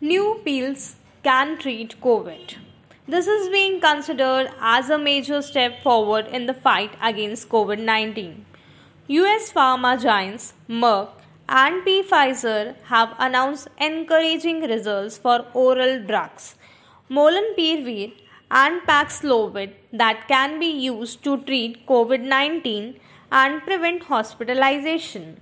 New pills can treat COVID. This is being considered as a major step forward in the fight against COVID 19. US pharma giants Merck and Pfizer have announced encouraging results for oral drugs Molnupiravir and Paxlovid that can be used to treat COVID 19 and prevent hospitalization.